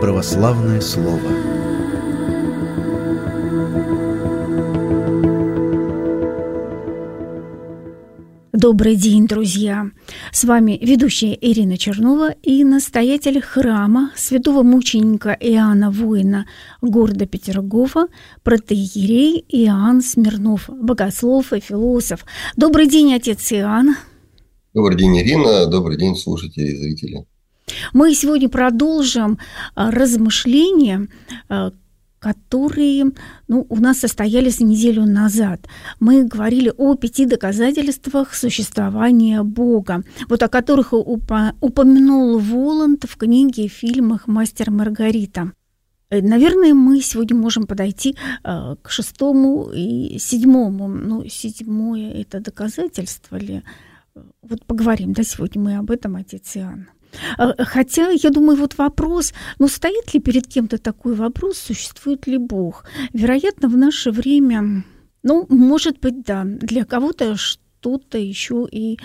Православное слово Добрый день, друзья! С вами ведущая Ирина Чернова и настоятель храма святого мученика Иоанна Воина города Петергофа, протеерей Иоанн Смирнов, богослов и философ. Добрый день, отец Иоанн! Добрый день, Ирина. Добрый день, слушатели и зрители. Мы сегодня продолжим а, размышления, а, которые ну, у нас состоялись неделю назад. Мы говорили о пяти доказательствах существования Бога, вот о которых упомянул Воланд в книге и фильмах «Мастер Маргарита». Э, наверное, мы сегодня можем подойти э, к шестому и седьмому. Ну, седьмое – это доказательство ли? Вот поговорим, да, сегодня мы об этом, отец Иоанн. А, хотя, я думаю, вот вопрос, ну, стоит ли перед кем-то такой вопрос, существует ли Бог? Вероятно, в наше время, ну, может быть, да, для кого-то что-то еще и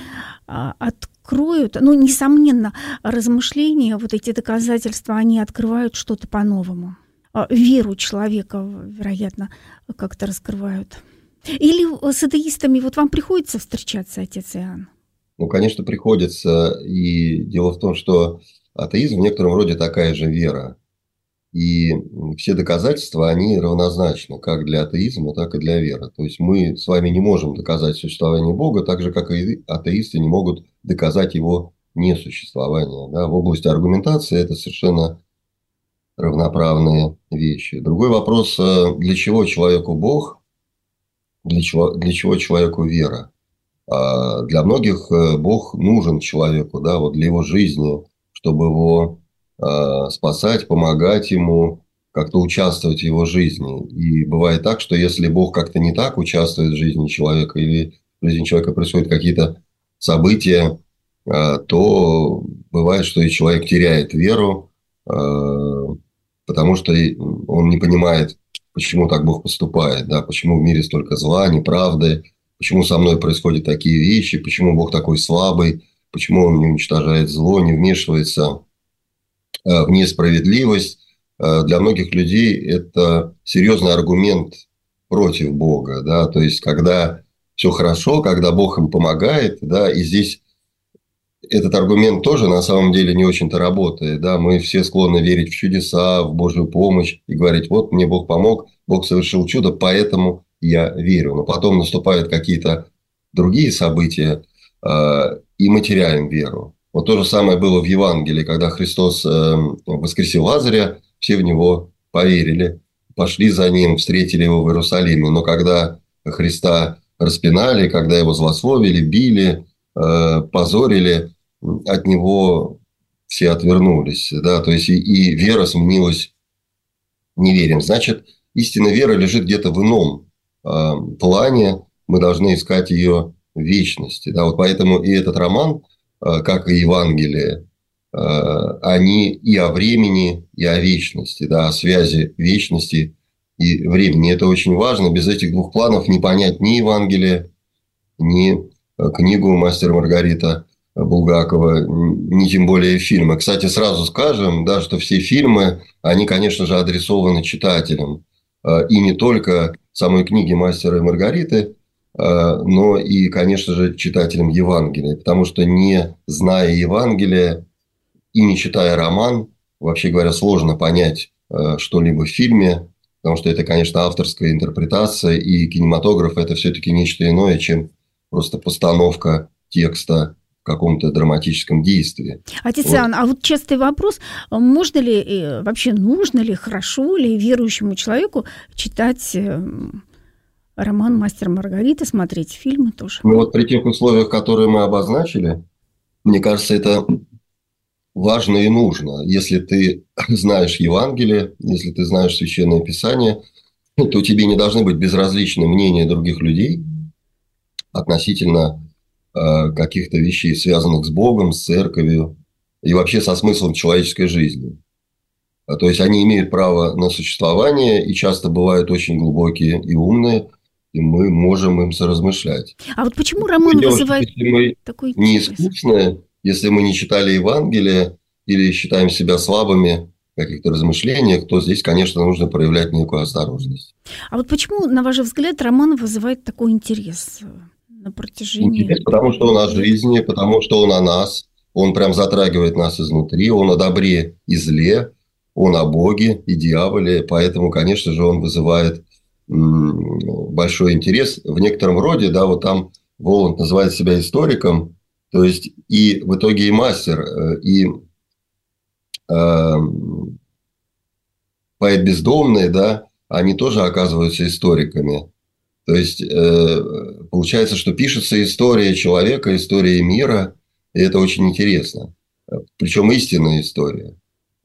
а, откроют. Ну, несомненно, размышления, вот эти доказательства, они открывают что-то по-новому. А, веру человека, вероятно, как-то раскрывают. Или с атеистами вот вам приходится встречаться, отец Иоанн? Ну, конечно, приходится. И дело в том, что атеизм в некотором роде такая же вера. И все доказательства, они равнозначны как для атеизма, так и для веры. То есть мы с вами не можем доказать существование Бога, так же, как и атеисты не могут доказать его несуществование. Да? В области аргументации это совершенно равноправные вещи. Другой вопрос, э, для чего человеку Бог, для чего, для чего человеку вера? А для многих э, Бог нужен человеку, да, вот для его жизни, чтобы его э, спасать, помогать ему, как-то участвовать в его жизни. И бывает так, что если Бог как-то не так участвует в жизни человека или в жизни человека происходят какие-то события, э, то бывает, что и человек теряет веру, потому что он не понимает, почему так Бог поступает, да, почему в мире столько зла, неправды, почему со мной происходят такие вещи, почему Бог такой слабый, почему Он не уничтожает зло, не вмешивается э, в несправедливость. Э, для многих людей это серьезный аргумент против Бога. Да? То есть, когда все хорошо, когда Бог им помогает, да, и здесь этот аргумент тоже на самом деле не очень-то работает. Да? Мы все склонны верить в чудеса, в Божью помощь и говорить, вот мне Бог помог, Бог совершил чудо, поэтому я верю. Но потом наступают какие-то другие события, э, и мы теряем веру. Вот то же самое было в Евангелии, когда Христос э, воскресил Лазаря, все в него поверили, пошли за ним, встретили его в Иерусалиме. Но когда Христа распинали, когда его злословили, били, э, позорили, от него все отвернулись. Да? То есть и, и вера сменилась неверием. Значит, истинная вера лежит где-то в ином Э, плане мы должны искать ее вечности. Да? Вот поэтому и этот роман, э, как и Евангелие, э, они и о времени, и о вечности, да, о связи вечности и времени. Это очень важно. Без этих двух планов не понять ни Евангелие, ни книгу «Мастер Маргарита» Булгакова, ни тем более фильмы. Кстати, сразу скажем, да, что все фильмы, они, конечно же, адресованы читателям. И не только самой книги «Мастера и Маргариты», э, но и, конечно же, читателям Евангелия. Потому что не зная Евангелия и не читая роман, вообще говоря, сложно понять э, что-либо в фильме, потому что это, конечно, авторская интерпретация, и кинематограф – это все-таки нечто иное, чем просто постановка текста каком-то драматическом действии. Отец вот. а вот частый вопрос, можно ли, э, вообще нужно ли, хорошо ли верующему человеку читать э, роман «Мастер Маргарита», смотреть фильмы тоже? Ну вот при тех условиях, которые мы обозначили, мне кажется, это важно и нужно. Если ты знаешь Евангелие, если ты знаешь Священное Писание, то тебе не должны быть безразличны мнения других людей относительно каких-то вещей, связанных с Богом, с церковью и вообще со смыслом человеческой жизни. А, то есть они имеют право на существование и часто бывают очень глубокие и умные, и мы можем им соразмышлять. А вот почему роман Дело, вызывает если мы такой не искусные, если мы не читали Евангелие или считаем себя слабыми, каких-то размышлениях, то здесь, конечно, нужно проявлять некую осторожность. А вот почему, на ваш взгляд, роман вызывает такой интерес на протяжении... Интерес, потому что он о жизни, потому что он о нас, он прям затрагивает нас изнутри, он о добре и зле, он о Боге и дьяволе, поэтому, конечно же, он вызывает большой интерес. В некотором роде, да, вот там Воланд называет себя историком, то есть и в итоге и мастер, э, и э, поэт бездомный, да, они тоже оказываются историками. То есть э, получается, что пишется история человека, история мира, и это очень интересно. Причем истинная история.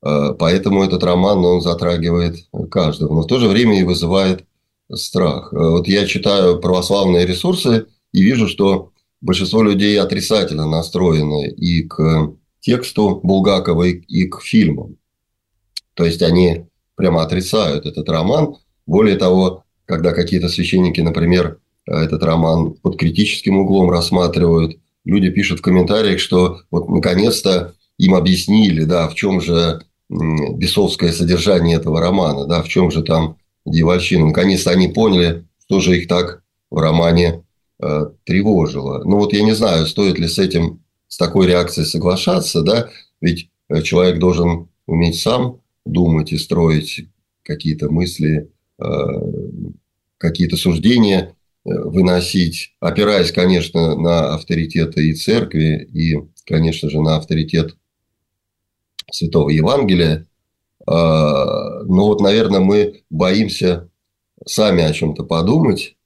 Э, поэтому этот роман, он затрагивает каждого, но в то же время и вызывает страх. Э, вот я читаю православные ресурсы и вижу, что большинство людей отрицательно настроены и к тексту Булгакова, и к фильмам. То есть они прямо отрицают этот роман. Более того, когда какие-то священники, например, этот роман под критическим углом рассматривают, люди пишут в комментариях, что вот наконец-то им объяснили, да, в чем же бесовское содержание этого романа, да, в чем же там дьявольщина. Наконец-то они поняли, что же их так в романе э, тревожило. Ну вот я не знаю, стоит ли с этим, с такой реакцией соглашаться, да, ведь э, человек должен уметь сам думать и строить какие-то мысли, э, какие-то суждения э, выносить, опираясь, конечно, на авторитеты и церкви, и, конечно же, на авторитет Святого Евангелия. А, но вот, наверное, мы боимся сами о чем-то подумать.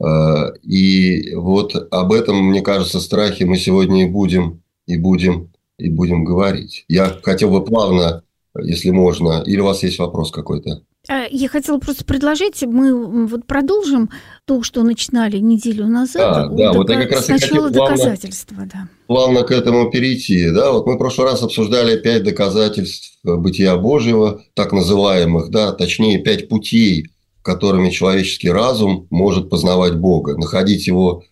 А, и вот об этом, мне кажется, страхе мы сегодня и будем, и будем, и будем говорить. Я хотел бы плавно, если можно, или у вас есть вопрос какой-то? А, я хотела просто предложить, мы вот продолжим то, что начинали неделю назад. Да, да, вот я как раз сначала хотел плавно, доказательства, да. Плавно к этому перейти, да. Вот мы в прошлый раз обсуждали пять доказательств бытия Божьего, так называемых, да, точнее пять путей, которыми человеческий разум может познавать Бога, находить его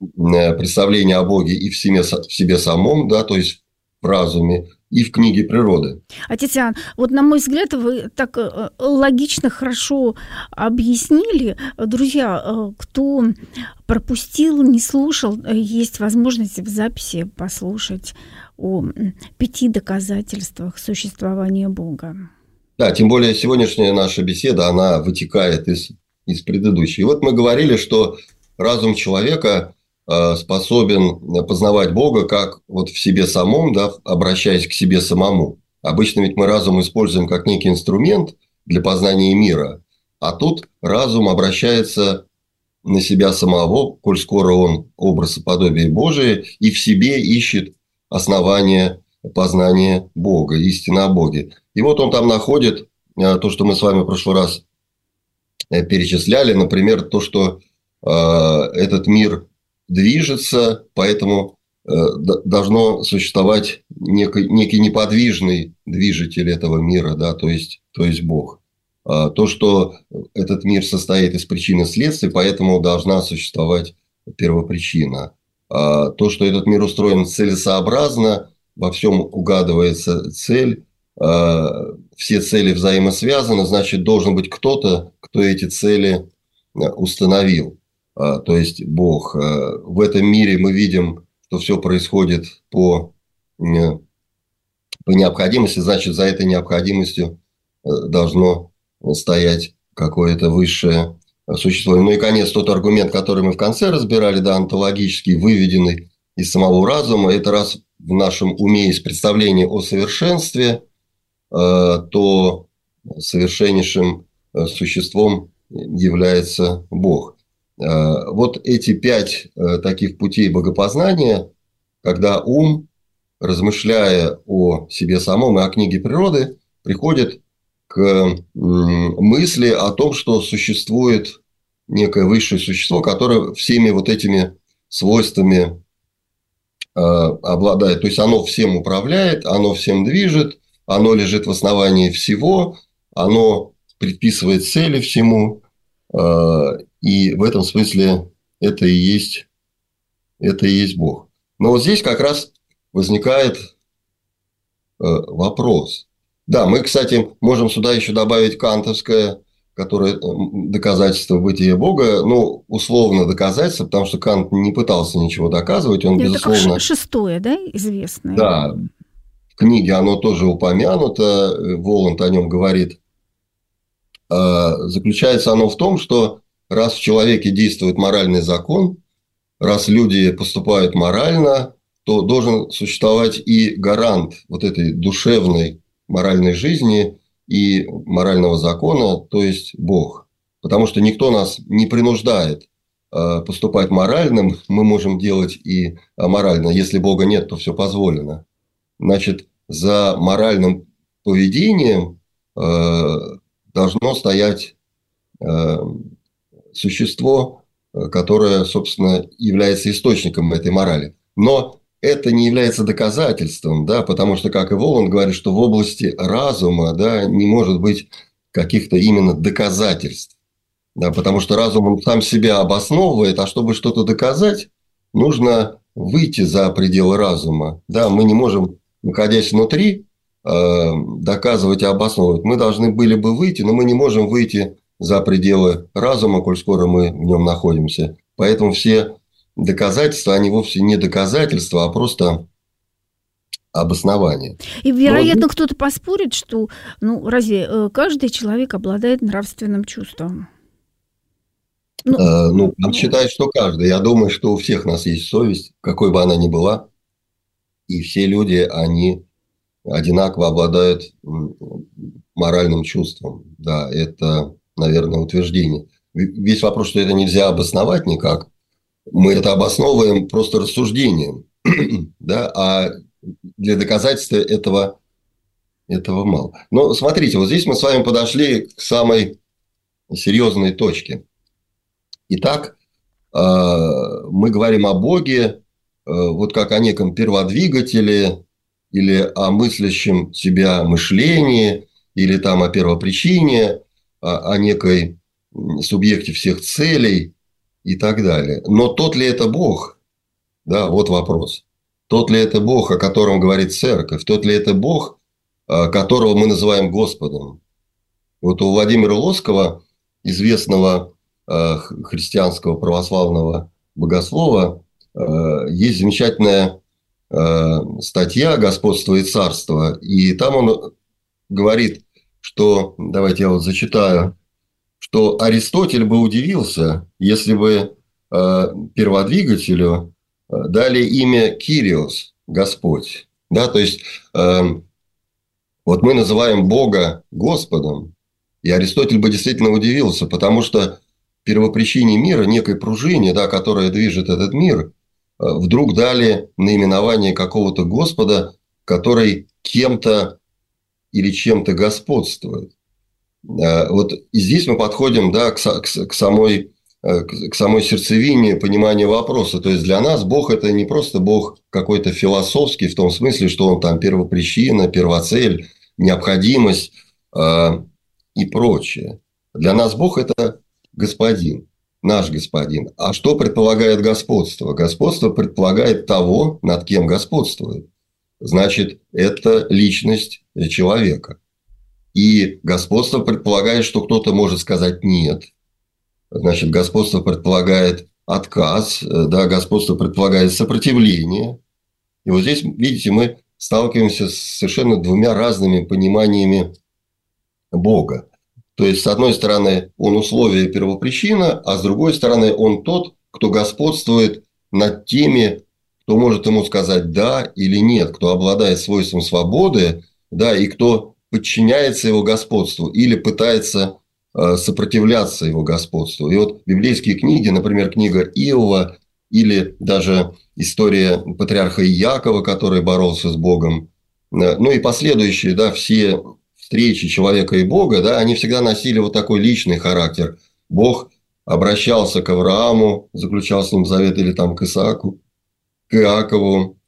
э, представление о Боге и в себе, в себе самом, да, то есть в разуме, и в книге природы. Отец Иоанн, вот на мой взгляд, вы так э, логично, хорошо объяснили. Друзья, э, кто пропустил, не слушал, э, есть возможность в записи послушать о пяти доказательствах существования Бога. Да, тем более сегодняшняя наша беседа, она вытекает из, из предыдущей. И вот мы говорили, что разум человека способен познавать Бога как вот в себе самом, да, обращаясь к себе самому. Обычно ведь мы разум используем как некий инструмент для познания мира, а тут разум обращается на себя самого, коль скоро он образ и подобие Божие, и в себе ищет основание познания Бога, истина о Боге. И вот он там находит э, то, что мы с вами в прошлый раз э, перечисляли, например, то, что э, этот мир движется, поэтому э, должно существовать некий, некий неподвижный движитель этого мира, да, то есть, то есть Бог. А то, что этот мир состоит из причин и следствий, поэтому должна существовать первопричина. А то, что этот мир устроен целесообразно, во всем угадывается цель, а все цели взаимосвязаны, значит, должен быть кто-то, кто эти цели э, установил. А, то есть Бог. А, в этом мире мы видим, что все происходит по, по необходимости, значит, за этой необходимостью э, должно стоять какое-то высшее существо. Ну и, конец, тот аргумент, который мы в конце разбирали, да, онтологический, выведенный из самого разума, это раз в нашем уме есть представление о совершенстве, э, то совершеннейшим э, существом является Бог. Э, вот эти пять э, таких путей богопознания, когда ум, размышляя о себе самом и о книге природы, приходит к мысли о том, что существует некое высшее существо, которое всеми вот этими свойствами э, обладает. То есть оно всем управляет, оно всем движет, оно лежит в основании всего, оно предписывает цели всему, и в этом смысле это и есть, это и есть Бог. Но вот здесь как раз возникает э, вопрос. Да, мы, кстати, можем сюда еще добавить кантовское, которое доказательство бытия Бога, ну, условно доказательство, потому что Кант не пытался ничего доказывать, он, Это безусловно... как шестое, да, известное? Да, в книге оно тоже упомянуто, Воланд о нем говорит. Заключается оно в том, что раз в человеке действует моральный закон, раз люди поступают морально, то должен существовать и гарант вот этой душевной моральной жизни и морального закона, то есть Бог. Потому что никто нас не принуждает а, поступать моральным, мы можем делать и морально. Если Бога нет, то все позволено. Значит, за моральным поведением а, должно стоять э, существо, э, которое, собственно, является источником этой морали. Но это не является доказательством, да, потому что, как и Волан говорит, что в области разума да, не может быть каких-то именно доказательств. Да, потому что разум он сам себя обосновывает, а чтобы что-то доказать, нужно выйти за пределы разума. Да, мы не можем, находясь внутри, Э, доказывать и обосновывать. Мы должны были бы выйти, но мы не можем выйти за пределы разума, коль скоро мы в нем находимся. Поэтому все доказательства, они вовсе не доказательства, а просто обоснование. И, вероятно, Но... кто-то поспорит, что, ну, разве э, каждый человек обладает нравственным чувством? Ну, э, ну, он считает, что каждый. Я думаю, что у всех нас есть совесть, какой бы она ни была. И все люди, они одинаково обладают моральным чувством. Да, это, наверное, утверждение. Весь вопрос, что это нельзя обосновать никак. Мы это обосновываем просто рассуждением. да, а для доказательства этого, этого мало. Но смотрите, вот здесь мы с вами подошли к самой серьезной точке. Итак, а, мы говорим о Боге, а, вот как о неком перводвигателе, или о мыслящем себя мышлении, или там о первопричине, о, некой субъекте всех целей и так далее. Но тот ли это Бог? Да, вот вопрос. Тот ли это Бог, о котором говорит церковь? Тот ли это Бог, которого мы называем Господом? Вот у Владимира Лоскова, известного христианского православного богослова, есть замечательная Э, статья «Господство и царство», и там он говорит, что, давайте я вот зачитаю, что Аристотель бы удивился, если бы э, перводвигателю э, дали имя Кириос, Господь. Да, то есть, вот мы называем Бога Господом, и Аристотель бы действительно удивился, потому что первопричине мира, некой пружине, да, которая движет этот мир, Э, вдруг дали наименование какого-то Господа, который кем-то или чем-то господствует. Э, вот здесь мы подходим да, к, к, к, самой, э, к самой сердцевине понимания вопроса. То есть для нас Бог это не просто Бог какой-то философский, в том смысле, что он там первопричина, первоцель, необходимость э, и прочее. Для нас Бог это господин наш господин. А что предполагает господство? Господство предполагает того, над кем господствует. Значит, это личность человека. И господство предполагает, что кто-то может сказать «нет». Значит, господство предполагает отказ, да, господство предполагает сопротивление. И вот здесь, видите, мы сталкиваемся с совершенно двумя разными пониманиями Бога. То есть, с одной стороны, он условие первопричина, а с другой стороны, он тот, кто господствует над теми, кто может ему сказать «да» или «нет», кто обладает свойством свободы, да, и кто подчиняется его господству или пытается э, сопротивляться его господству. И вот библейские книги, например, книга Иова или даже история патриарха Иакова, который боролся с Богом, э, ну и последующие, да, все встречи человека и Бога, да, они всегда носили вот такой личный характер. Бог обращался к Аврааму, заключал с ним завет, или там к Исааку, к Иакову,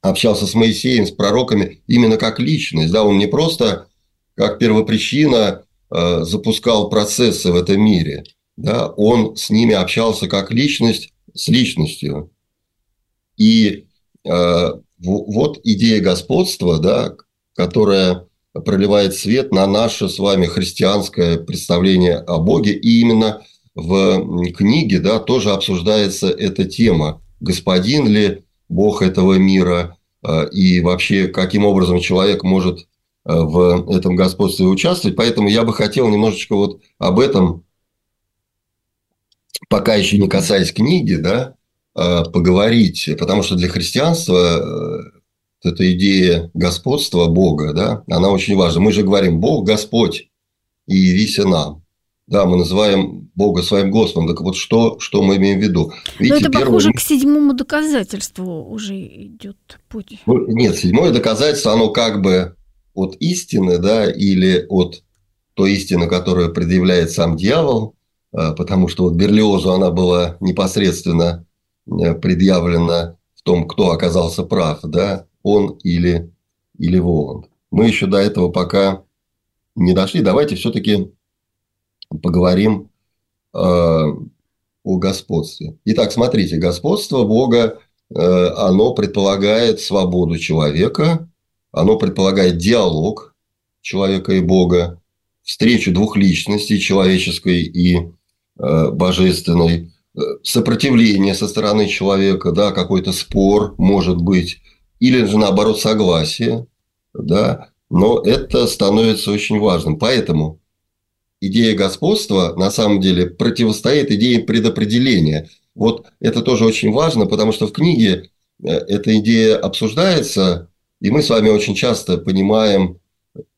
общался с Моисеем, с пророками, именно как личность. Да, он не просто как первопричина э, запускал процессы в этом мире, да, он с ними общался как личность с личностью. И э, вот идея господства, да, которая проливает свет на наше с вами христианское представление о Боге. И именно в книге да, тоже обсуждается эта тема. Господин ли Бог этого мира? Э, и вообще, каким образом человек может э, в этом господстве участвовать. Поэтому я бы хотел немножечко вот об этом, пока еще не касаясь книги, да, поговорить. Потому что для христианства эта идея господства Бога, да, она очень важна. Мы же говорим, Бог Господь и явися нам. Да, мы называем Бога своим Господом. Так вот, что, что мы имеем в виду? Видите, Но это первое... похоже к седьмому доказательству уже идет путь. Ну, нет, седьмое доказательство, оно как бы от истины, да, или от той истины, которую предъявляет сам дьявол, а, потому что вот Берлиозу она была непосредственно э, предъявлена в том, кто оказался прав, да, он или, или Воланд. Мы еще до этого пока не дошли. Давайте все-таки поговорим э, о господстве. Итак, смотрите, господство Бога, э, оно предполагает свободу человека, оно предполагает диалог человека и Бога, встречу двух личностей, человеческой и э, божественной, э, сопротивление со стороны человека, да, какой-то спор может быть, или же наоборот согласие, да, но это становится очень важным. Поэтому идея господства на самом деле противостоит идее предопределения. Вот это тоже очень важно, потому что в книге э, эта идея обсуждается, и мы с вами очень часто понимаем,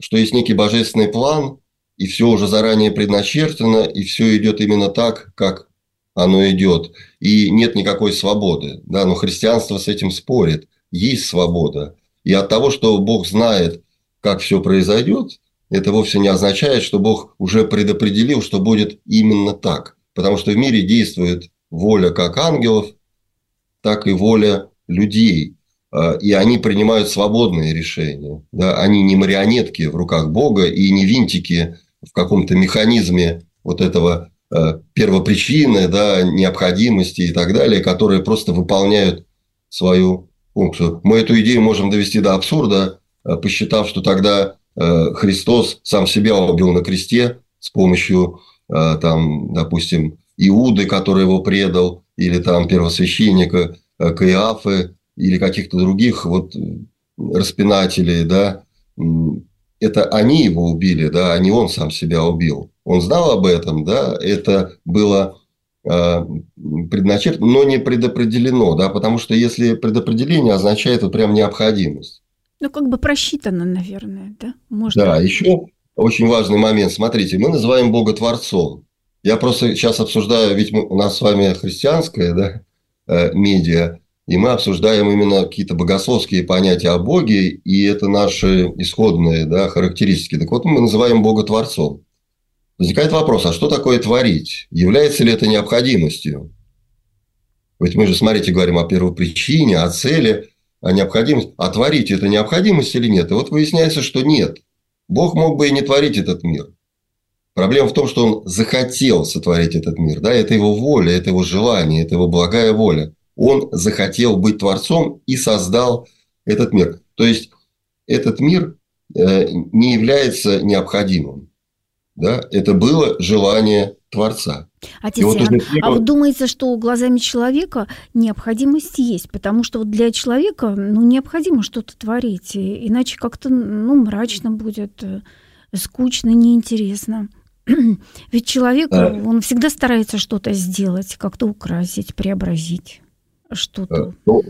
что есть некий божественный план, и все уже заранее предначертано, и все идет именно так, как оно идет, и нет никакой свободы. Да, но христианство с этим спорит есть свобода. И от того, что Бог знает, как все произойдет, это вовсе не означает, что Бог уже предопределил, что будет именно так. Потому что в мире действует воля как ангелов, так и воля людей. А, и они принимают свободные решения. Да? Они не марионетки в руках Бога и не винтики в каком-то механизме вот этого а, первопричины, да, необходимости и так далее, которые просто выполняют свою функцию. Мы эту идею можем довести до абсурда, э, посчитав, что тогда Христос сам себя убил на кресте с помощью, э, там, допустим, Иуды, который его предал, или там первосвященника Каиафы, или каких-то других вот распинателей, да, это они его убили, да, а не он сам себя убил. Он знал об этом, да, это было Э, предначертано, но не предопределено, да, потому что если предопределение означает вот прям необходимость. Ну, как бы просчитано, наверное, да? Можно... Да, еще очень важный момент. Смотрите, мы называем Бога Творцом. Я просто сейчас обсуждаю, ведь мы, у нас с вами христианское да, э, медиа, и мы обсуждаем именно какие-то богословские понятия о Боге, и это наши исходные да, характеристики. Так вот, мы называем Бога Творцом. Возникает вопрос, а что такое творить? Является ли это необходимостью? Ведь мы же, смотрите, говорим о первопричине, о цели, о необходимости. А творить это необходимость или нет? И вот выясняется, что нет. Бог мог бы и не творить этот мир. Проблема в том, что он захотел сотворить этот мир. Да? Это его воля, это его желание, это его благая воля. Он захотел быть творцом и создал этот мир. То есть, этот мир э, не является необходимым. Да? Это было желание Творца. Отец вот Иоанн, а вот думается, что глазами человека необходимость есть, потому что вот для человека ну, необходимо что-то творить, иначе как-то ну, мрачно будет, э, скучно, неинтересно. Ведь человек, а... он всегда старается что-то сделать, как-то украсить, преобразить что-то. Ну,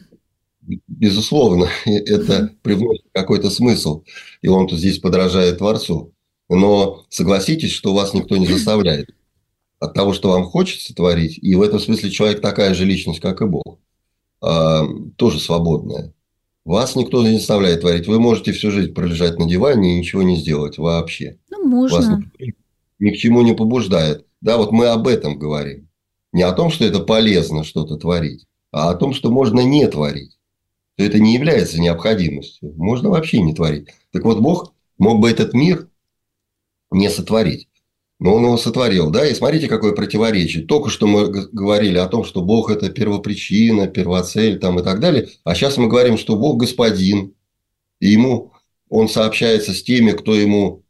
безусловно, это привносит какой-то смысл, и он тут здесь подражает Творцу. Но согласитесь, что вас никто не заставляет. От того, что вам хочется творить, и в этом смысле человек такая же личность, как и Бог, а, тоже свободная. Вас никто не заставляет творить. Вы можете всю жизнь пролежать на диване и ничего не сделать вообще. Ну, можно. Вас ни к чему не побуждает. Да, вот мы об этом говорим. Не о том, что это полезно что-то творить, а о том, что можно не творить. Что это не является необходимостью. Можно вообще не творить. Так вот, Бог мог бы этот мир не сотворить. Но он его сотворил, да, и смотрите, какое противоречие. Только что мы говорили о том, что Бог – это первопричина, первоцель там, и так далее, а сейчас мы говорим, что Бог – господин, и ему он сообщается с теми, кто ему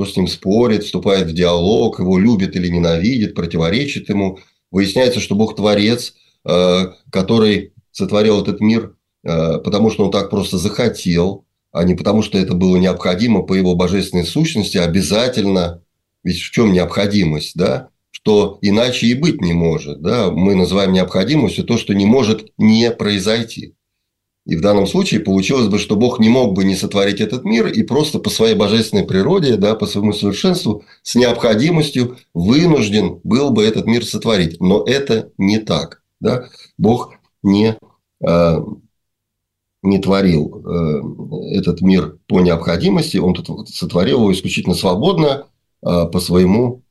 кто с ним спорит, вступает в диалог, его любит или ненавидит, противоречит ему. Выясняется, что Бог Творец, э, который сотворил этот мир, э, потому что он так просто захотел, а не потому что это было необходимо по его божественной сущности, обязательно. Ведь в чем необходимость, да? Что иначе и быть не может, да? Мы называем необходимостью то, что не может не произойти. И в данном случае получилось бы, что Бог не мог бы не сотворить этот мир и просто по своей божественной природе, да, по своему совершенству, с необходимостью вынужден был бы этот мир сотворить. Но это не так. Да? Бог не, э, не творил э, этот мир по необходимости, он сотворил его исключительно свободно по своему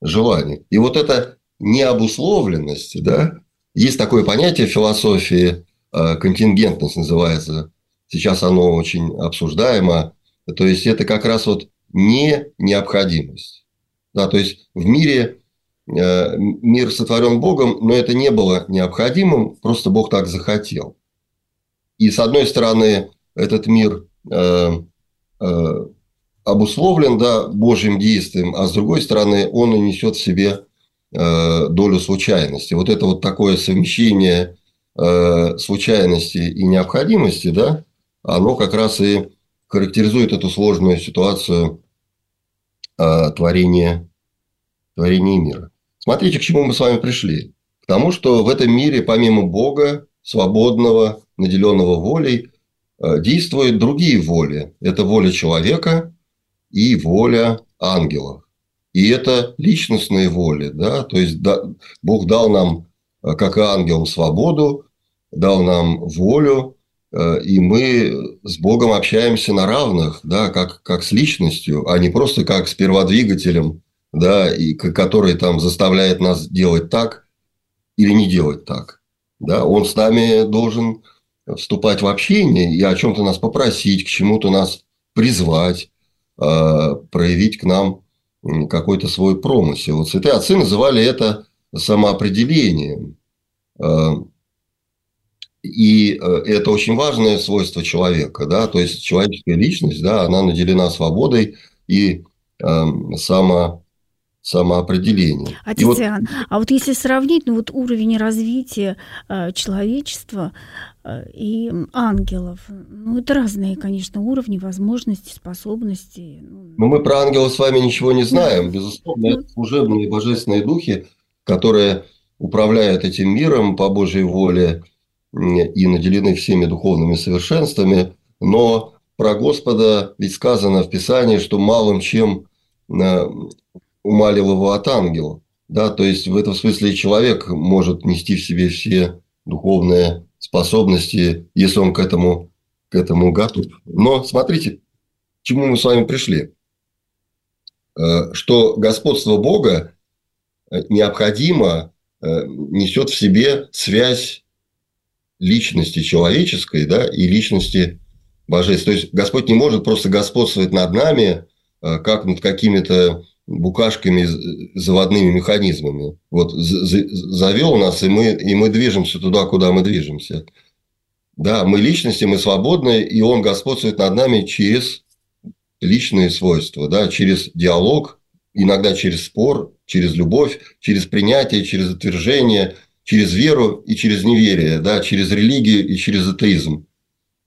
желанию. И вот эта необусловленность, да, есть такое понятие в философии Э, контингентность называется. Сейчас оно очень обсуждаемо. То есть это как раз вот не необходимость. Да, то есть в мире э, мир сотворен Богом, но это не было необходимым, просто Бог так захотел. И с одной стороны, этот мир обусловлен да, Божьим действием, а с другой стороны, он и несет в себе э, долю случайности. Вот это вот такое совмещение Э, случайности и необходимости, да, оно как раз и характеризует эту сложную ситуацию э, творения, творения мира. Смотрите, к чему мы с вами пришли. К тому, что в этом мире, помимо Бога, свободного, наделенного волей, действуют другие воли. Это воля человека и воля ангелов. И это личностные воли. Да? То есть да, Бог дал нам, как и ангелам, свободу, дал нам волю, э, и мы с Богом общаемся на равных, да, как, как с личностью, а не просто как с перводвигателем, да, и, который там заставляет нас делать так или не делать так. Да, он с нами должен вступать в общение и о чем-то нас попросить, к чему-то нас призвать, э, проявить к нам какой-то свой промысел. Вот святые отцы называли это самоопределением. Э, и э, это очень важное свойство человека, да, то есть человеческая личность, да, она наделена свободой и э, само, самоопределением. А, Татьяна, вот... а вот если сравнить, ну вот уровень развития э, человечества э, и ангелов, ну это разные, конечно, уровни, возможности, способности. Ну, ну мы про ангелов с вами ничего не знаем, безусловно, это служебные божественные духи, которые управляют этим миром по Божьей воле, и наделены всеми духовными совершенствами, но про Господа ведь сказано в Писании, что малым чем э, умалил его от ангела. Да, то есть в этом смысле человек может нести в себе все духовные способности, если он к этому, к этому готов. Но смотрите, к чему мы с вами пришли. Э, что господство Бога э, необходимо несет в себе связь личности человеческой да, и личности божества. То есть Господь не может просто господствовать над нами, э, как над какими-то букашками, заводными механизмами. Вот завел нас, и мы, и мы движемся туда, куда мы движемся. Да, мы личности, мы свободны, и Он господствует над нами через личные свойства, да, через диалог, иногда через спор, через любовь, через принятие, через отвержение – через веру и через неверие, да, через религию и через атеизм.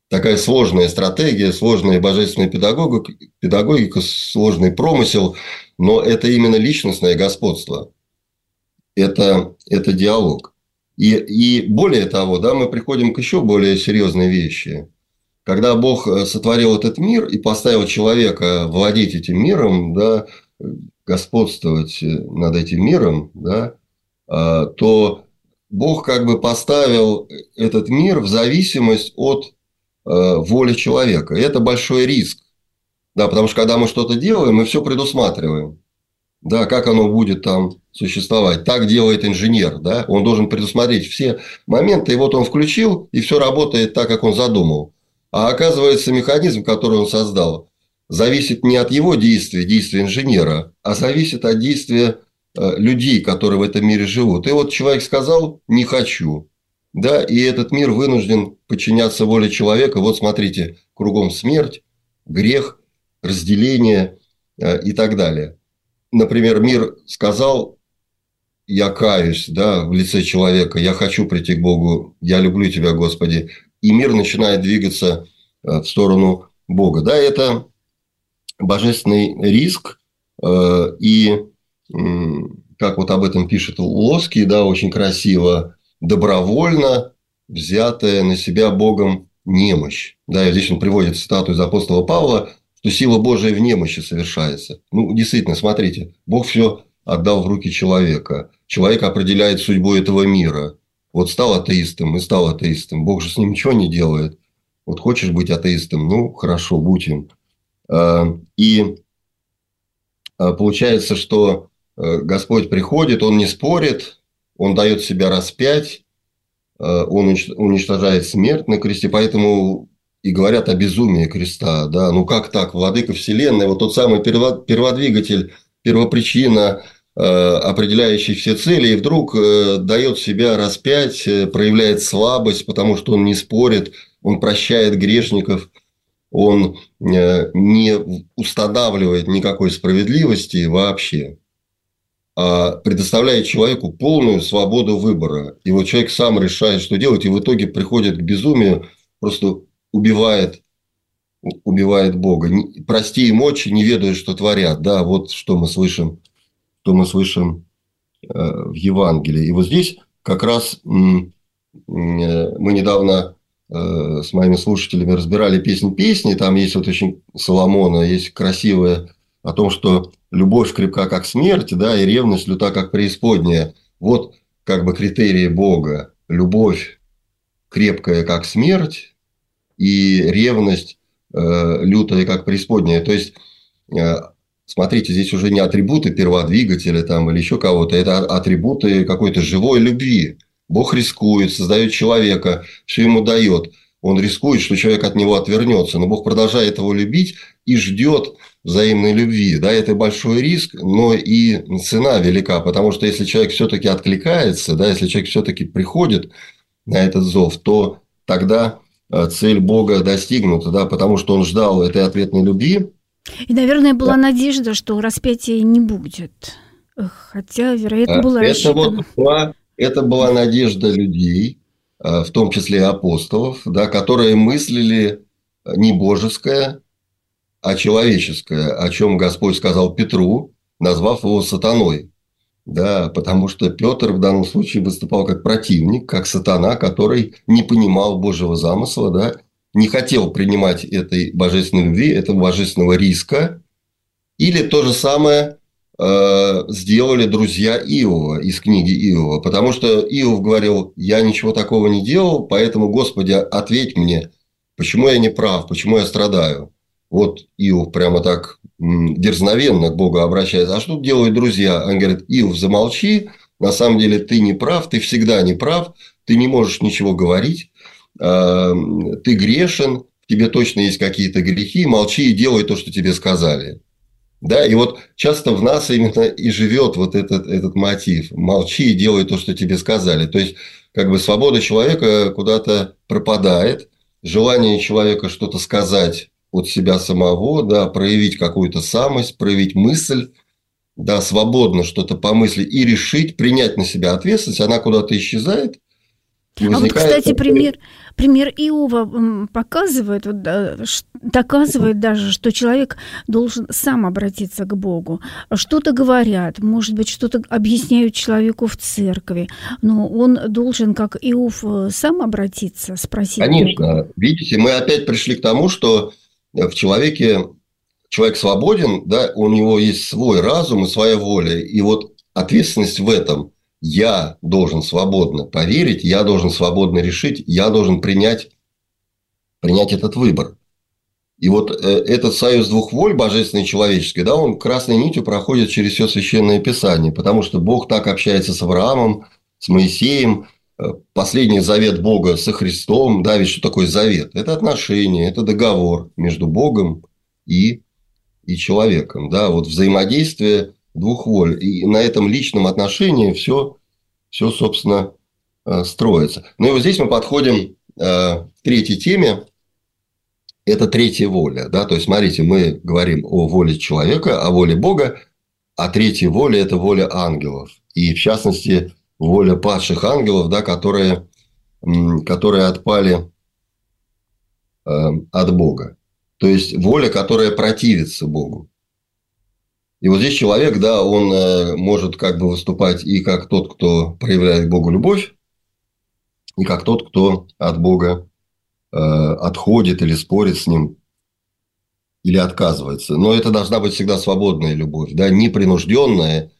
Такая сложная стратегия, сложная божественная педагогика, педагогика, сложный промысел, но это именно личностное господство. Это, это диалог. И, и более того, да, мы приходим к еще более серьезной вещи. Когда Бог э, сотворил этот мир и поставил человека владеть этим миром, да, господствовать над этим миром, да, а, то Бог как бы поставил этот мир в зависимость от э, воли человека. Это большой риск. Да, потому что когда мы что-то делаем, мы все предусматриваем. Да, как оно будет там существовать. Так делает инженер. Да? Он должен предусмотреть все моменты, и вот он включил, и все работает так, как он задумал. А оказывается, механизм, который он создал, зависит не от его действия, действия инженера, а зависит от действия Э, людей, которые в этом мире живут. И вот человек сказал «не хочу». Да, и этот мир вынужден подчиняться воле человека. Вот смотрите, кругом смерть, грех, разделение э, и так далее. Например, мир сказал, я каюсь да, в лице человека, я хочу прийти к Богу, я люблю тебя, Господи. И мир начинает двигаться э, в сторону Бога. Да, это божественный риск. Э, и как вот об этом пишет Лоский, да, очень красиво, добровольно взятая на себя Богом немощь. Да, и здесь он приводит цитату из апостола Павла, что сила Божия в немощи совершается. Ну, действительно, смотрите, Бог все отдал в руки человека. Человек определяет судьбу этого мира. Вот стал атеистом и стал атеистом. Бог же с ним ничего не делает. Вот хочешь быть атеистом, ну, хорошо, будь им. А, и а, получается, что э, Господь приходит, Он не спорит, Он дает себя распять, э, Он уничтожает смерть на кресте, поэтому и говорят о безумии креста. Да? Ну как так, владыка вселенной, вот тот самый перводвигатель, первопричина, э, определяющий все цели, и вдруг дает себя распять, проявляет слабость, потому что он не спорит, он прощает грешников – он э, не устанавливает никакой справедливости вообще, а предоставляет человеку полную свободу выбора. И вот человек сам решает, что делать, и в итоге приходит к безумию, просто убивает, убивает Бога. Прости и мочи, не ведают, что творят. Да, вот что мы слышим, что мы слышим э, в Евангелии. И вот здесь как раз э, мы недавно Э, с моими слушателями разбирали песнь песни, там есть вот очень Соломона, есть красивая о том, что любовь крепка как смерть, да, и ревность люта как преисподняя. Вот как бы критерии Бога. Любовь крепкая как смерть и ревность э, лютая как преисподняя. То есть, э, смотрите, здесь уже не атрибуты перводвигателя там, или еще кого-то, это атрибуты какой-то живой любви. Бог рискует, создает человека, все ему дает. Он рискует, что человек от него отвернется, но Бог продолжает его любить и ждет взаимной любви. Да, это большой риск, но и цена велика, потому что если человек все-таки откликается, да, если человек все-таки приходит на этот зов, то тогда цель Бога достигнута, да, потому что он ждал этой ответной любви. И, наверное, была да. надежда, что распятия не будет. Хотя, вероятно, э, было Это рассчитано. вот это была надежда людей, э, в том числе и апостолов, да, которые мыслили не божеское, а человеческое, о чем Господь сказал Петру, назвав его сатаной. Да, потому что Петр в данном случае выступал как противник, как сатана, который не понимал Божьего замысла, да, не хотел принимать этой божественной любви, этого божественного риска. Или то же самое Э, сделали друзья Иова из книги Иова. Потому что Иов говорил, я ничего такого не делал, поэтому, Господи, ответь мне, почему я не прав, почему я страдаю. Вот Иов прямо так дерзновенно к Богу обращается. А что делают друзья? Он говорит, Иов, замолчи, на самом деле ты не прав, ты всегда не прав, ты не можешь ничего говорить, э, ты грешен, тебе точно есть какие-то грехи, молчи и делай то, что тебе сказали. Да, и вот часто в нас именно и живет вот этот, этот мотив. Молчи и делай то, что тебе сказали. То есть, как бы свобода человека куда-то пропадает, желание человека что-то сказать от себя самого, да, проявить какую-то самость, проявить мысль, да, свободно что-то помыслить и решить, принять на себя ответственность, она куда-то исчезает – а вот, кстати, пример, пример Иова показывает, вот, доказывает даже, что человек должен сам обратиться к Богу. Что-то говорят, может быть, что-то объясняют человеку в церкви, но он должен, как Иов, э, сам обратиться, спросить Конечно. Бога. Видите, мы опять пришли к тому, что в человеке человек свободен, да, у него есть свой разум и своя воля. И вот ответственность в этом – я должен свободно поверить, я должен свободно решить, я должен принять, принять этот выбор. И вот э, этот союз двух воль, божественной и человеческой, да, он красной нитью проходит через все священное писание, потому что Бог так общается с Авраамом, с Моисеем, последний завет Бога со Христом, да, ведь что такое завет? Это отношение, это договор между Богом и, и человеком, да, вот взаимодействие двух воль. И на этом личном отношении все, все собственно, э, строится. Ну и вот здесь мы подходим э, к третьей теме. это третья воля. Да? То есть, смотрите, мы говорим о воле человека, о воле Бога, а третья воля – это воля ангелов. И, в частности, воля падших ангелов, да, которые, которые отпали э, от Бога. То есть, воля, которая противится Богу. И вот здесь человек, да, он э, может как бы выступать и как тот, кто проявляет Богу любовь, и как тот, кто от Бога э, отходит или спорит с ним, или отказывается. Но это должна быть всегда свободная любовь, да, непринужденная.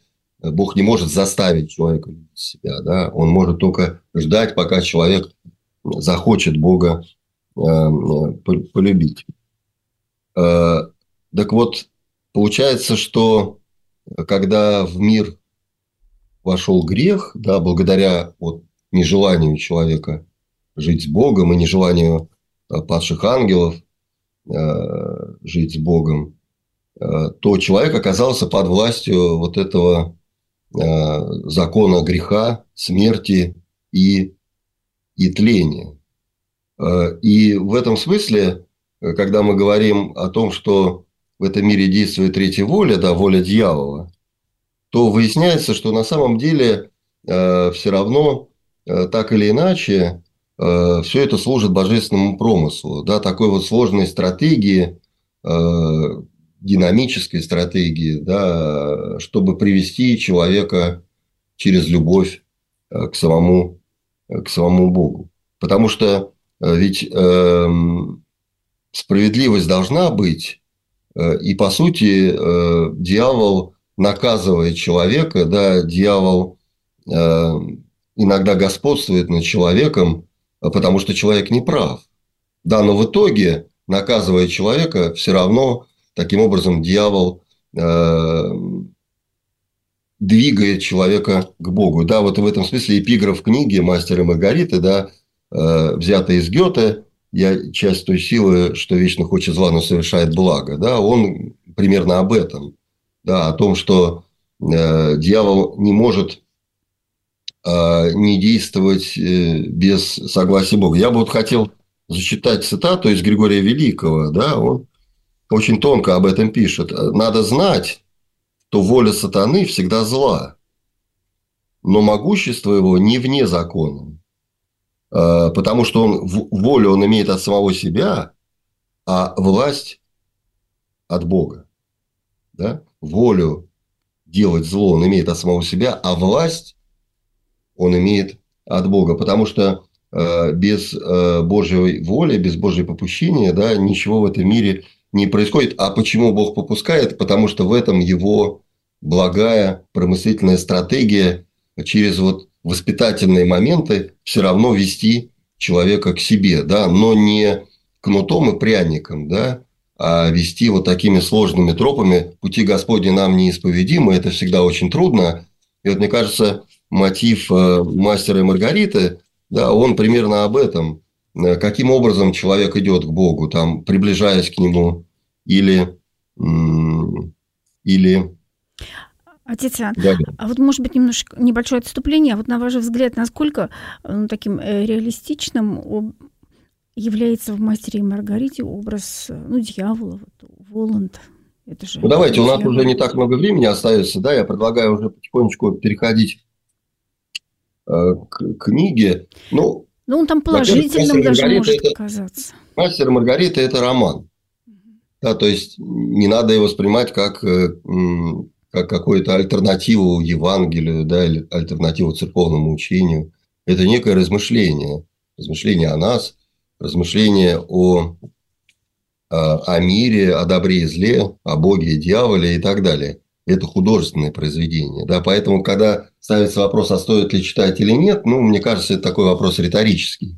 Бог не может заставить человека любить себя, да, он может только ждать, пока человек захочет Бога э, полюбить. Э, так вот, Получается, что когда в мир вошел грех, да, благодаря вот нежеланию человека жить с Богом и нежеланию э, падших ангелов жить с Богом, то человек оказался под властью вот этого закона греха, смерти и, и тления. Э, и в этом смысле, э, когда мы говорим о том, что в этом мире действует третья воля, да, воля дьявола, то выясняется, что на самом деле э, все равно э, так или иначе э, все это служит божественному промыслу, да, такой вот сложной стратегии, э, динамической стратегии, да, чтобы привести человека через любовь э, к самому, к самому Богу. Потому что э, ведь э, справедливость должна быть Э, и, по сути, э, дьявол наказывает человека, да, дьявол э, иногда господствует над человеком, потому что человек не прав. Да, но в итоге, наказывая человека, все равно таким образом дьявол двигает человека к Богу. Да, вот в этом смысле эпиграф книги «Мастер и Маргариты», да, взятый из Гёте, я часть той силы, что вечно хочет зла, но совершает благо, да, он примерно об этом, да, о том, что э, дьявол не может э, не действовать э, без согласия Бога. Я бы вот хотел зачитать цитату из Григория Великого, да, он очень тонко об этом пишет. Надо знать, что воля сатаны всегда зла, но могущество его не вне закона. Э, потому что он волю он имеет от самого себя, а власть от Бога. Да? Волю делать зло он имеет от самого себя, а власть он имеет от Бога. Потому что э, без э, Божьей воли, без Божьей попущения, да, ничего в этом мире не происходит. А почему Бог попускает? Потому что в этом его благая промыслительная стратегия через вот воспитательные моменты все равно вести человека к себе, да, но не кнутом и пряником, да, а вести вот такими сложными тропами. Пути Господни нам неисповедимы, это всегда очень трудно. И вот мне кажется, мотив э, мастера и Маргариты, да, он примерно об этом. Э, каким образом человек идет к Богу, там, приближаясь к Нему, или, или Отец Иоанн, да, да. а вот может быть немножко небольшое отступление. А вот на ваш взгляд, насколько ну, таким э, реалистичным является в «Мастере и Маргарите» образ ну, дьявола, вот, Воланд? Это же ну, давайте, дьявол. у нас уже не так много времени остается, да, я предлагаю уже потихонечку переходить э, к книге. Ну, ну, он там положительным даже может это, оказаться. «Мастер и Маргарита» – это роман. Да, то есть не надо его воспринимать как э, как какую-то альтернативу Евангелию, да, или альтернативу церковному учению. Это некое размышление, размышление о нас, размышление о, о мире, о добре и зле, о Боге и дьяволе и так далее. Это художественное произведение. Да? Поэтому, когда ставится вопрос, а стоит ли читать или нет, ну, мне кажется, это такой вопрос риторический.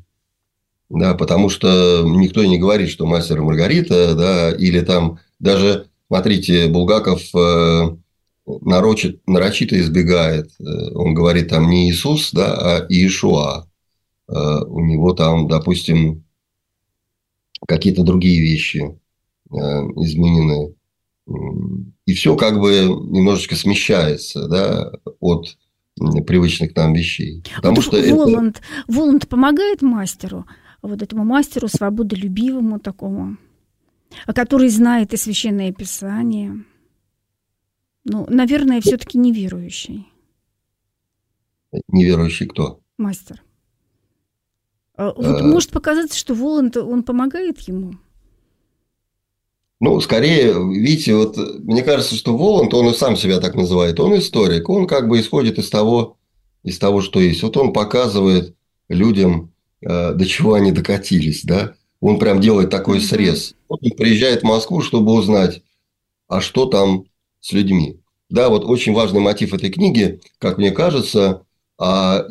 Да, потому что никто не говорит, что мастер и Маргарита, да, или там даже, смотрите, Булгаков э, нарочит, нарочито избегает. Э, он говорит там не Иисус, да, а Иешуа. Э, у него там, допустим, какие-то другие вещи э, изменены. И все как бы немножечко смещается да, от привычных нам вещей. Потому вот что Воланд, это... Воланд помогает мастеру, вот этому мастеру, свободолюбивому такому? который знает и Священное Писание. Ну, наверное, все-таки неверующий. Неверующий кто? Мастер. А вот а... может показаться, что Воланд, он помогает ему? Ну, скорее, видите, вот мне кажется, что Воланд, он и сам себя так называет, он историк, он как бы исходит из того, из того, что есть. Вот он показывает людям, э, до чего они докатились, да. Он прям делает такой срез. Он приезжает в Москву, чтобы узнать, а что там с людьми. Да, вот очень важный мотив этой книги, как мне кажется, а,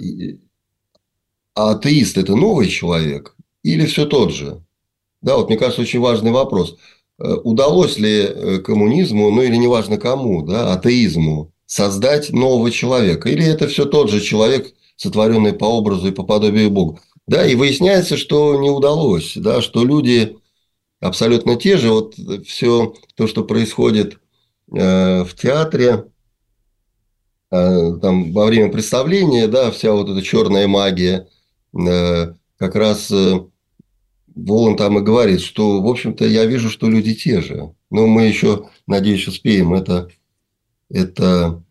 а атеист – это новый человек или все тот же? Да, вот мне кажется, очень важный вопрос. Э, удалось ли э, коммунизму, ну или неважно кому, да, атеизму, создать нового человека? Или это все тот же человек, сотворенный по образу и по подобию Бога? Да, и выясняется, что не удалось, да, что люди абсолютно те же. Вот все то, что происходит э, в театре, там во время представления, да, вся вот эта черная магия, как раз Волан там и говорит, что, в общем-то, я вижу, что люди те же. Но мы еще, надеюсь, успеем это, это,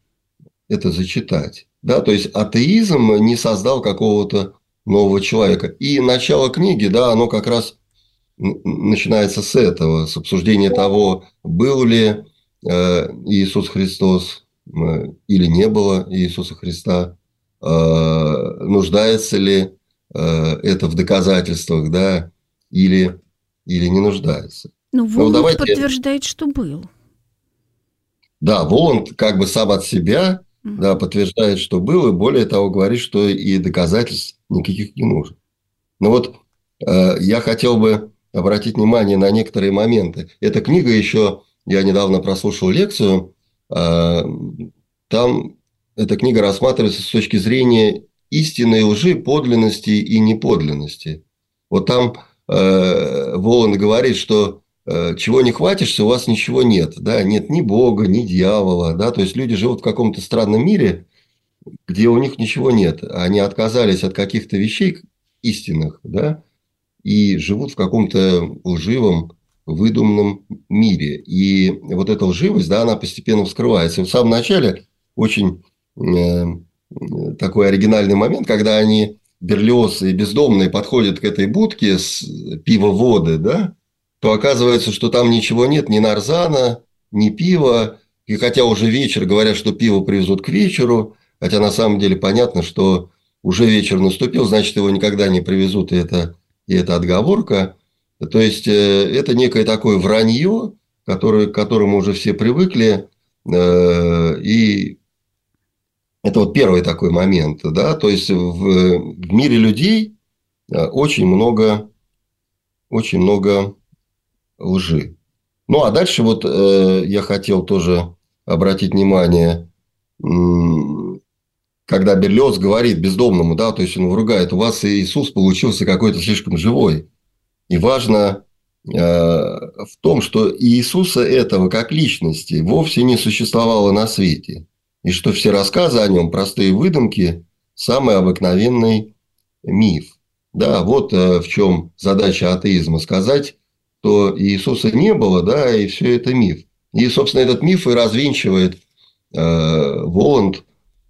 это зачитать. Да, то есть атеизм не создал какого-то нового человека. И начало книги, да, оно как раз начинается с этого, с обсуждения того, был ли э, Иисус Христос э, или не было Иисуса Христа, э, нуждается ли это в доказательствах, да, или, или не нуждается. Но ну, ну, Воланд давайте... подтверждает, что был. Да, Воланд как бы сам от себя mm-hmm. да, подтверждает, что был, и более того говорит, что и доказательств никаких не нужно. Но вот э, я хотел бы обратить внимание на некоторые моменты. Эта книга еще, я недавно прослушал лекцию, э, там эта книга рассматривается с точки зрения истинной лжи, подлинности и неподлинности. Вот там э, Воланд говорит, что э, чего не хватишься, у вас ничего нет. Да? Нет ни Бога, ни дьявола. Да? То есть люди живут в каком-то странном мире, где у них ничего нет. Они отказались от каких-то вещей истинных, да, и живут в каком-то лживом, выдуманном мире. И вот эта лживость, да, она постепенно вскрывается. В самом начале очень э, такой оригинальный момент, когда они Берлиоз и бездомные подходят к этой будке с пива-воды, да, то оказывается, что там ничего нет, ни нарзана, ни пива. И хотя уже вечер, говорят, что пиво привезут к вечеру, хотя на самом деле понятно, что уже вечер наступил, значит, его никогда не привезут, и это, и это отговорка. То есть, э, это некое такое вранье, которое, к которому уже все привыкли, э, и это вот первый такой момент, да, то есть в, в мире людей э, очень много, очень много лжи. Ну, а дальше вот э, я хотел тоже обратить внимание, когда Берлиоз говорит бездомному, да, то есть он ругает, у вас Иисус получился какой-то слишком живой. И важно э, в том, что Иисуса этого как личности вовсе не существовало на свете и что все рассказы о нем простые выдумки, самый обыкновенный миф. Да, вот э, в чем задача атеизма сказать, что Иисуса не было, да, и все это миф. И, собственно, этот миф и развенчивает э, Воланд,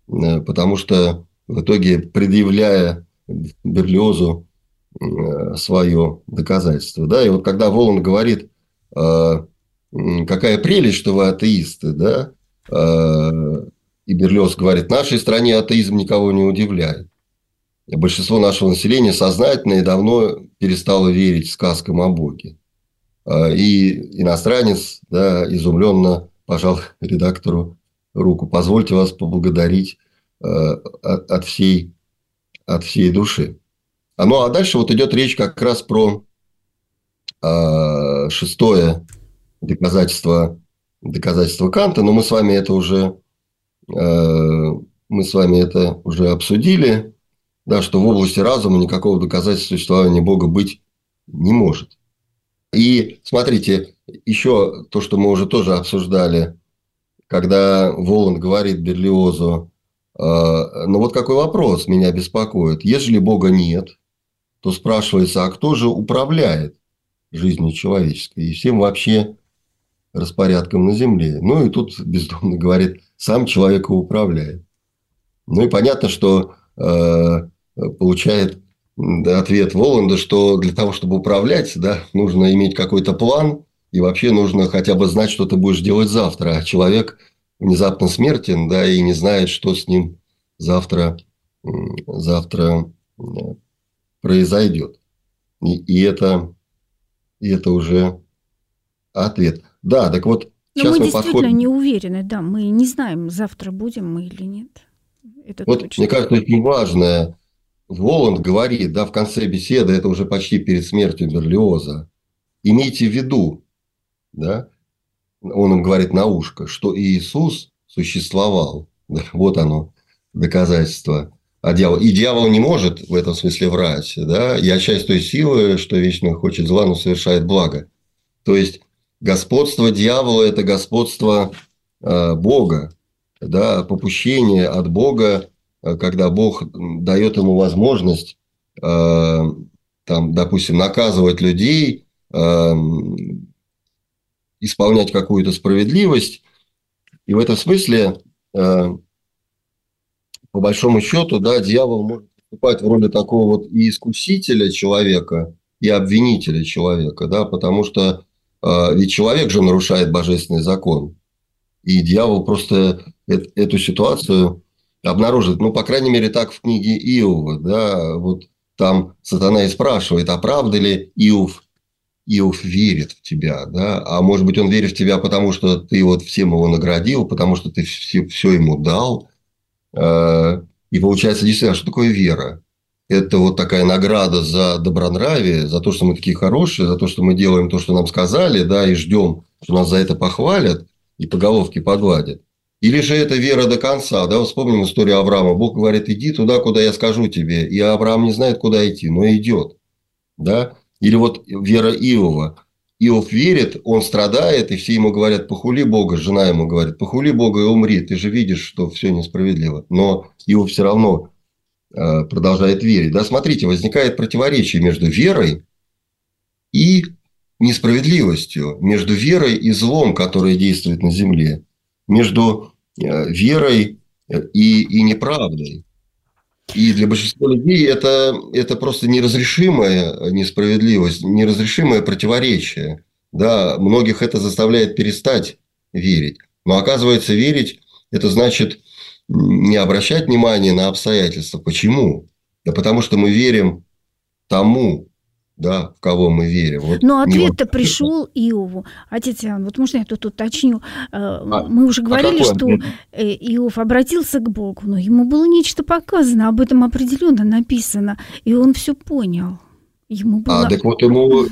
э, потому что в итоге, предъявляя Берлиозу э, свое доказательство, да, и вот когда Воланд говорит, э, какая прелесть, что вы атеисты, да, э, и Берлиоз говорит, в нашей стране атеизм никого не удивляет. Большинство нашего населения сознательно и давно перестало верить сказкам о Боге. А, и иностранец да, изумленно пожал редактору руку. Позвольте вас поблагодарить а, от всей, от всей души. А, ну, а дальше вот идет речь как раз про шестое доказательство, доказательство Канта, но мы с вами это уже мы с вами это уже обсудили, да, что в области разума никакого доказательства существования Бога быть не может. И смотрите, еще то, что мы уже тоже обсуждали, когда Воланд говорит Берлиозу, э, ну вот какой вопрос меня беспокоит. Если Бога нет, то спрашивается, а кто же управляет жизнью человеческой и всем вообще распорядком на земле. Ну и тут бездумно говорит, сам человека управляет. Ну и понятно, что э, получает ответ Воланда, что для того, чтобы управлять, да, нужно иметь какой-то план, и вообще нужно хотя бы знать, что ты будешь делать завтра. А человек внезапно смертен, да, и не знает, что с ним завтра, завтра произойдет. И, и, это, и это уже ответ. Да, так вот, Но мы, мы действительно подходим... не уверены, да, мы не знаем, завтра будем мы или нет. Это вот, точно. мне кажется, очень важное, Воланд говорит, да, в конце беседы, это уже почти перед смертью Берлиоза, имейте в виду, да, он им говорит на ушко, что Иисус существовал. Да, вот оно, доказательство. А дьявол, и дьявол не может в этом смысле врать. Да? Я часть той силы, что вечно хочет зла, но совершает благо. То есть, господство дьявола – это господство э, Бога. Да? Попущение от Бога, э, когда Бог дает ему возможность, э, там, допустим, наказывать людей, исполнять какую-то справедливость. И в этом смысле, по большому счету, да, дьявол может выступать в роли такого вот и искусителя человека, и обвинителя человека, да, потому что ведь человек же нарушает божественный закон. И дьявол просто эту ситуацию обнаружит. Ну, по крайней мере, так в книге Иова, да, вот там сатана и спрашивает, а правда ли Иов Иов верит в тебя, да, а может быть, он верит в тебя, потому что ты вот всем его наградил, потому что ты все, все ему дал. Э, и получается, действительно, что такое вера? Это вот такая награда за добронравие, за то, что мы такие хорошие, за то, что мы делаем то, что нам сказали, да, и ждем, что нас за это похвалят и по головке погладят. Или же это вера до конца, да, вспомним историю Авраама. Бог говорит, иди туда, куда я скажу тебе. И Авраам не знает, куда идти, но идет. Да? Или вот вера Иова. Иов верит, он страдает, и все ему говорят, похули Бога, жена ему говорит, похули Бога и умри, ты же видишь, что все несправедливо. Но Иов все равно продолжает верить. Да, смотрите, возникает противоречие между верой и несправедливостью, между верой и злом, которое действует на земле, между э, верой и, и неправдой. И для большинства людей это, это просто неразрешимая несправедливость, неразрешимое противоречие. Да, многих это заставляет перестать верить. Но оказывается, верить – это значит не обращать внимания на обстоятельства. Почему? Да потому что мы верим тому, да, в кого мы верим. Вот Но ответ-то пришел Иову. Отец Иоанн, вот можно я тут уточню? Э, а, мы уже а говорили, а что э, Иов обратился к Богу, но ему было нечто показано, об этом определенно написано, и он все понял. Ему было... А, так вот ему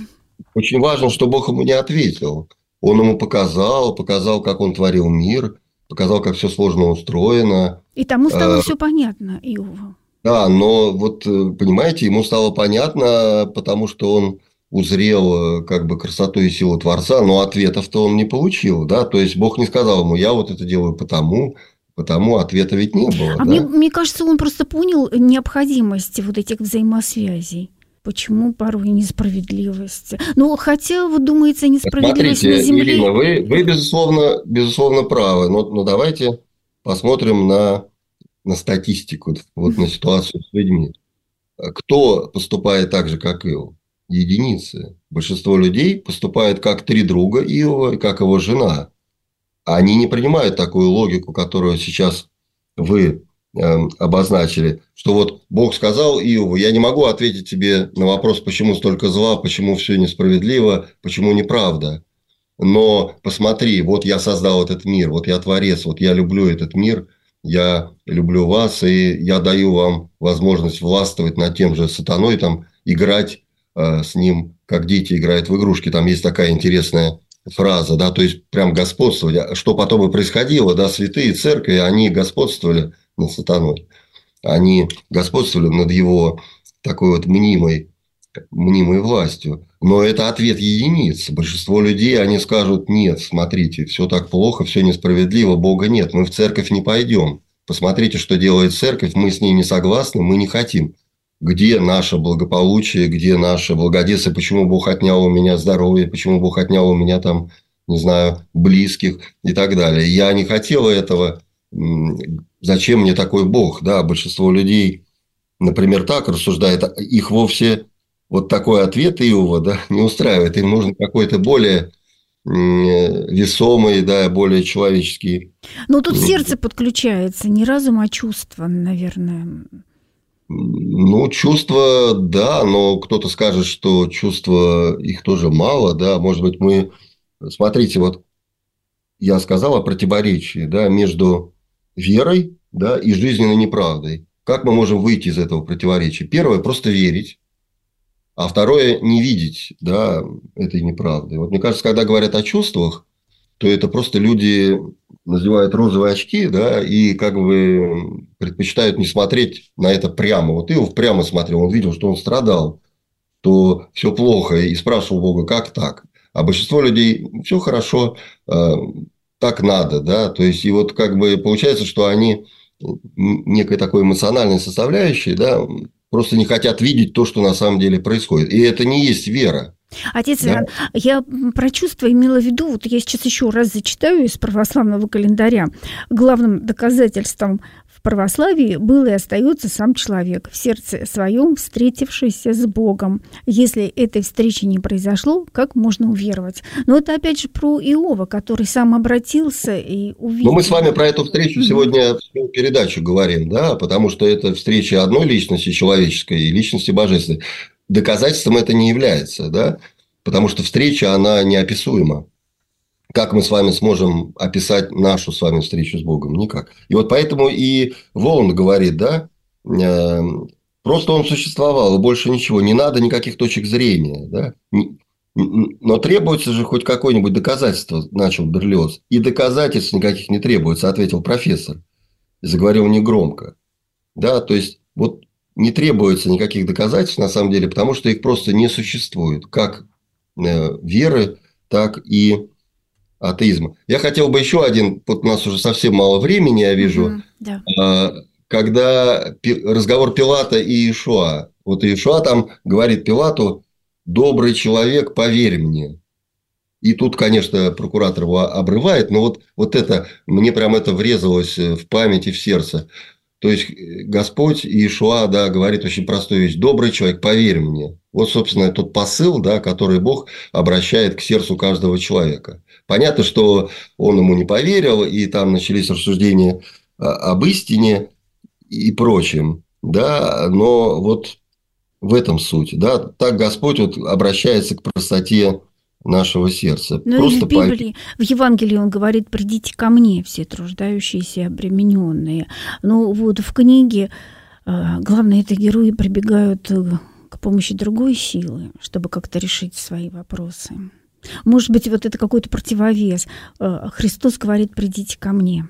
очень важно, что Бог ему не ответил. Он ему показал, показал, как он творил мир, показал, как все сложно устроено. И тому стало а, все понятно Иову. Да, но вот, э, понимаете, ему стало понятно, потому что он узрел э, как бы красоту и силу Творца, но ответов-то он не получил, да, то есть Бог не сказал ему, я вот это делаю потому, потому ответа ведь не было. А да? мне, мне кажется, он просто понял необходимость вот этих взаимосвязей. Почему порой несправедливость? Ну, хотя, вот думается, несправедливость Смотрите, на Земле... Ирина, вы, вы безусловно, безусловно правы, но, но давайте посмотрим на на статистику, вот на ситуацию с людьми. Кто поступает так же, как Иов? Единицы. Большинство людей поступает как три друга Иова и как его жена. Они не принимают такую логику, которую сейчас вы обозначили, что вот Бог сказал Иову, я не могу ответить тебе на вопрос, почему столько зла, почему все несправедливо, почему неправда. Но посмотри, вот я создал этот мир, вот я творец, вот я люблю этот мир – я люблю вас, и я даю вам возможность властвовать над тем же сатаной, там, играть э, с ним, как дети играют в игрушки. Там есть такая интересная фраза, да, то есть прям господствовать. А что потом и происходило, да, святые церкви, они господствовали над сатаной. Они господствовали над его такой вот мнимой, мнимой властью. Но это ответ единиц. Большинство людей, они скажут, нет, смотрите, все так плохо, все несправедливо, Бога нет, мы в церковь не пойдем. Посмотрите, что делает церковь, мы с ней не согласны, мы не хотим. где наше благополучие, где наше благоденствие, почему Бог отнял у меня здоровье, почему Бог отнял у меня там, не знаю, близких и так далее. Я не хотел этого. Зачем мне такой Бог? Да, большинство людей, например, так рассуждает, их вовсе вот такой ответ Иова да, не устраивает. Им нужен какой-то более весомый, да, более человеческий. Но тут сердце подключается, не разум, а чувство, наверное. Ну, чувства, да, но кто-то скажет, что чувства их тоже мало, да, может быть, мы... Смотрите, вот я сказал о противоречии, да, между верой, да, и жизненной неправдой. Как мы можем выйти из этого противоречия? Первое – просто верить, а второе – не видеть, да, этой неправды. Вот мне кажется, когда говорят о чувствах, то это просто люди надевают розовые очки, да, и как бы предпочитают не смотреть на это прямо. Вот Иов прямо смотрел, он видел, что он страдал, то все плохо, и спрашивал Бога, как так? А большинство людей, все хорошо, э, так надо, да, то есть, и вот как бы получается, что они некой такой эмоциональной составляющей, да, просто не хотят видеть то, что на самом деле происходит. И это не есть вера. Отец да. Иван, я про чувства имела в виду, вот я сейчас еще раз зачитаю из православного календаря. Главным доказательством в православии был и остается сам человек, в сердце своем встретившийся с Богом. Если этой встречи не произошло, как можно уверовать? Но это опять же про Иова, который сам обратился и увидел. Но мы с вами про эту встречу сегодня всю передачу говорим, да, потому что это встреча одной личности человеческой и личности божественной доказательством это не является, да, потому что встреча, она неописуема. Как мы с вами сможем описать нашу с вами встречу с Богом? Никак. И вот поэтому и Воланд говорит, да, э, просто он существовал, и больше ничего, не надо никаких точек зрения, да. Но требуется же хоть какое-нибудь доказательство, начал Берлиоз. И доказательств никаких не требуется, ответил профессор. И заговорил негромко. Да, то есть, вот не требуется никаких доказательств, на самом деле, потому что их просто не существует. Как э, веры, так и атеизма. Я хотел бы еще один, вот у нас уже совсем мало времени, я вижу, mm-hmm, да. А, когда разговор Пилата и Иешуа. Вот Иешуа там говорит Пилату, добрый человек, поверь мне. И тут, конечно, прокуратор его обрывает, но вот, вот это, мне прям это врезалось в память и в сердце. То есть э, Господь Иешуа, да, говорит очень простую вещь. Добрый человек, поверь мне. Вот, собственно, тот посыл, да, который Бог обращает к сердцу каждого человека. Понятно, что он ему не поверил, и там начались рассуждения об истине и прочем. Да, но вот в этом суть. Да, так Господь вот обращается к простоте нашего сердца. Но Просто в Библии, по... в Евангелии он говорит, придите ко мне, все труждающиеся и обремененные. Но вот в книге э, главные это герои прибегают э, к помощи другой силы, чтобы как-то решить свои вопросы. Может быть, вот это какой-то противовес. Э, Христос говорит, придите ко мне.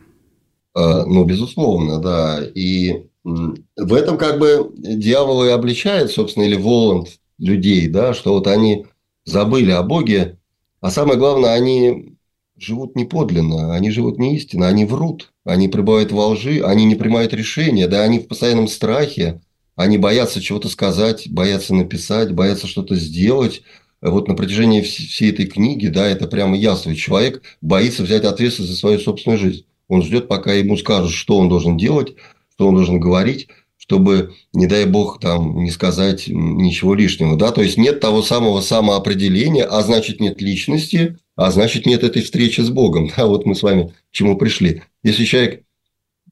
Ну, безусловно, да. И в этом как бы дьявол и обличает, собственно, или Воланд людей, да, что вот они забыли о Боге, а самое главное, они живут не подлинно, они живут не истинно, они врут, они пребывают во лжи, они не принимают решения, да, они в постоянном страхе, они боятся чего-то сказать, боятся написать, боятся что-то сделать. Вот на протяжении всей этой книги, да, это прямо ясно. Человек боится взять ответственность за свою собственную жизнь. Он ждет, пока ему скажут, что он должен делать, что он должен говорить, чтобы, не дай бог, там не сказать ничего лишнего. Да? То есть нет того самого самоопределения, а значит нет личности, а значит нет этой встречи с Богом. Да? Вот мы с вами к чему пришли. Если человек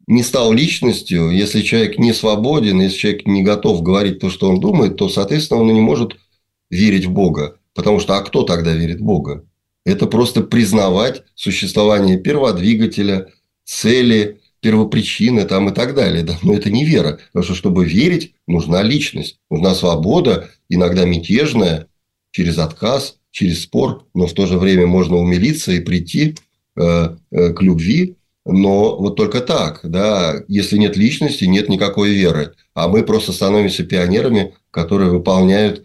не стал личностью, если человек не свободен, если человек не готов говорить то, что он думает, то, соответственно, он и не может верить в Бога. Потому что, а кто тогда верит в Бога? Это просто признавать существование перводвигателя, цели, первопричины там и так далее. Да? Но это не вера. Потому что, чтобы верить, нужна личность. Нужна свобода, иногда мятежная, через отказ, через спор. Но в то же время можно умилиться и прийти э, э, к любви. Но вот только так. Да? Если нет личности, нет никакой веры. А мы просто становимся пионерами, которые выполняют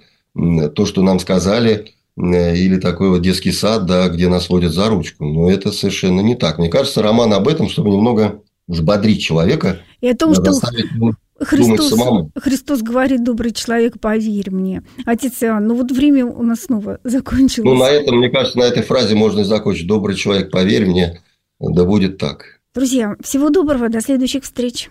то, что нам сказали, или такой вот детский сад, да, где нас водят за ручку. Но это совершенно не так. Мне кажется, роман об этом, чтобы немного взбодрить человека. И о том, что Христос. Христос говорит, добрый человек, поверь мне. Отец Иоанн, ну вот время у нас снова закончилось. Ну, на этом, мне кажется, на этой фразе можно закончить. Добрый человек, поверь мне, да будет так. Друзья, всего доброго, до следующих встреч.